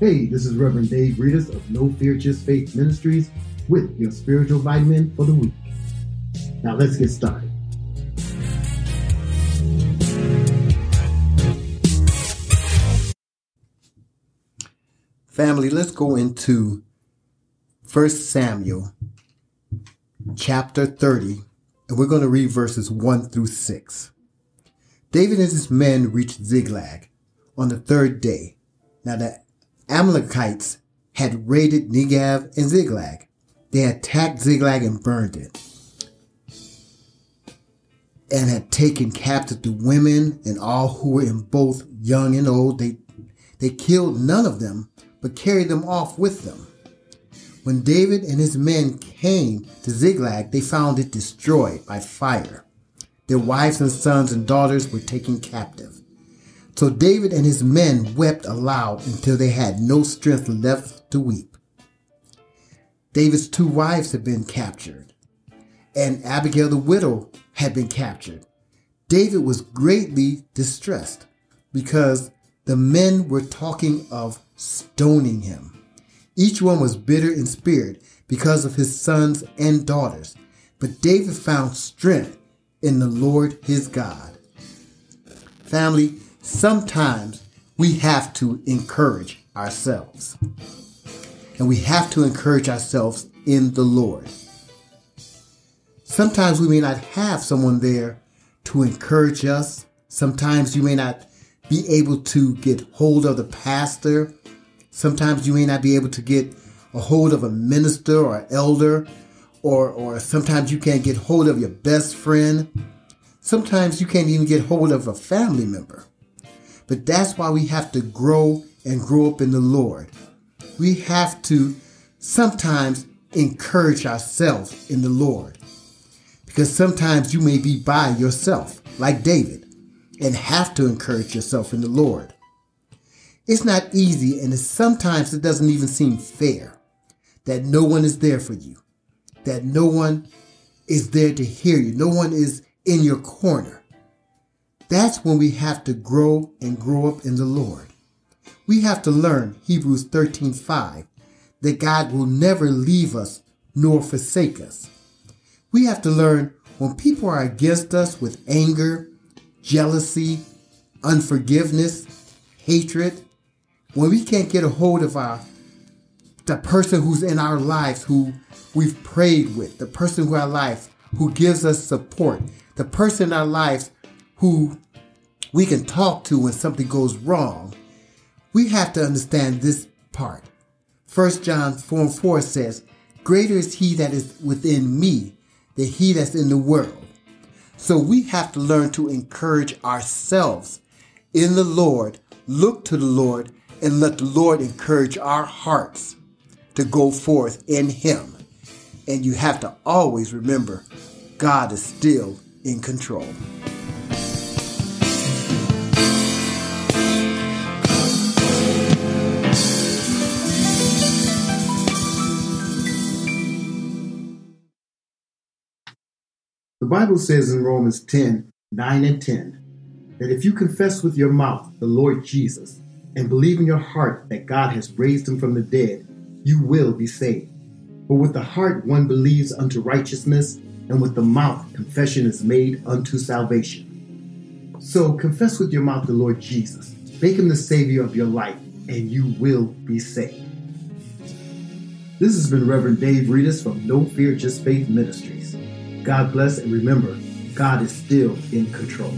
Hey, this is Reverend Dave Reedus of No Fear Just Faith Ministries with your spiritual vitamin for the week. Now let's get started. Family, let's go into 1 Samuel chapter 30, and we're going to read verses 1 through 6. David and his men reached Ziklag on the third day. Now the Amalekites had raided Negev and Ziklag. They attacked Ziklag and burned it. And had taken captive the women and all who were in both young and old. They, they killed none of them, but carried them off with them. When David and his men came to Ziklag, they found it destroyed by fire. Their wives and sons and daughters were taken captive. So David and his men wept aloud until they had no strength left to weep. David's two wives had been captured, and Abigail the widow had been captured. David was greatly distressed because the men were talking of stoning him. Each one was bitter in spirit because of his sons and daughters, but David found strength in the Lord his God. Family, sometimes we have to encourage ourselves. And we have to encourage ourselves in the Lord. Sometimes we may not have someone there to encourage us. Sometimes you may not be able to get hold of the pastor. Sometimes you may not be able to get a hold of a minister or elder, or, or sometimes you can't get hold of your best friend. Sometimes you can't even get hold of a family member. But that's why we have to grow and grow up in the Lord. We have to sometimes encourage ourselves in the Lord. Because sometimes you may be by yourself, like David, and have to encourage yourself in the Lord. It's not easy, and sometimes it doesn't even seem fair that no one is there for you, that no one is there to hear you, no one is in your corner. That's when we have to grow and grow up in the Lord. We have to learn Hebrews 13:5 that God will never leave us nor forsake us. We have to learn when people are against us with anger, jealousy, unforgiveness, hatred, when we can't get a hold of our the person who's in our lives who we've prayed with, the person who our life who gives us support, the person in our lives who we can talk to when something goes wrong, we have to understand this part. 1 John 4 and 4 says, Greater is he that is within me than he that's in the world. So we have to learn to encourage ourselves in the Lord, look to the Lord, and let the Lord encourage our hearts to go forth in him. And you have to always remember God is still in control. The Bible says in Romans 10 9 and 10 that if you confess with your mouth the Lord Jesus and believe in your heart that God has raised him from the dead, you will be saved. For with the heart one believes unto righteousness, and with the mouth confession is made unto salvation. So confess with your mouth the Lord Jesus, make him the Savior of your life, and you will be saved. This has been Reverend Dave Reedus from No Fear Just Faith Ministries. God bless and remember, God is still in control.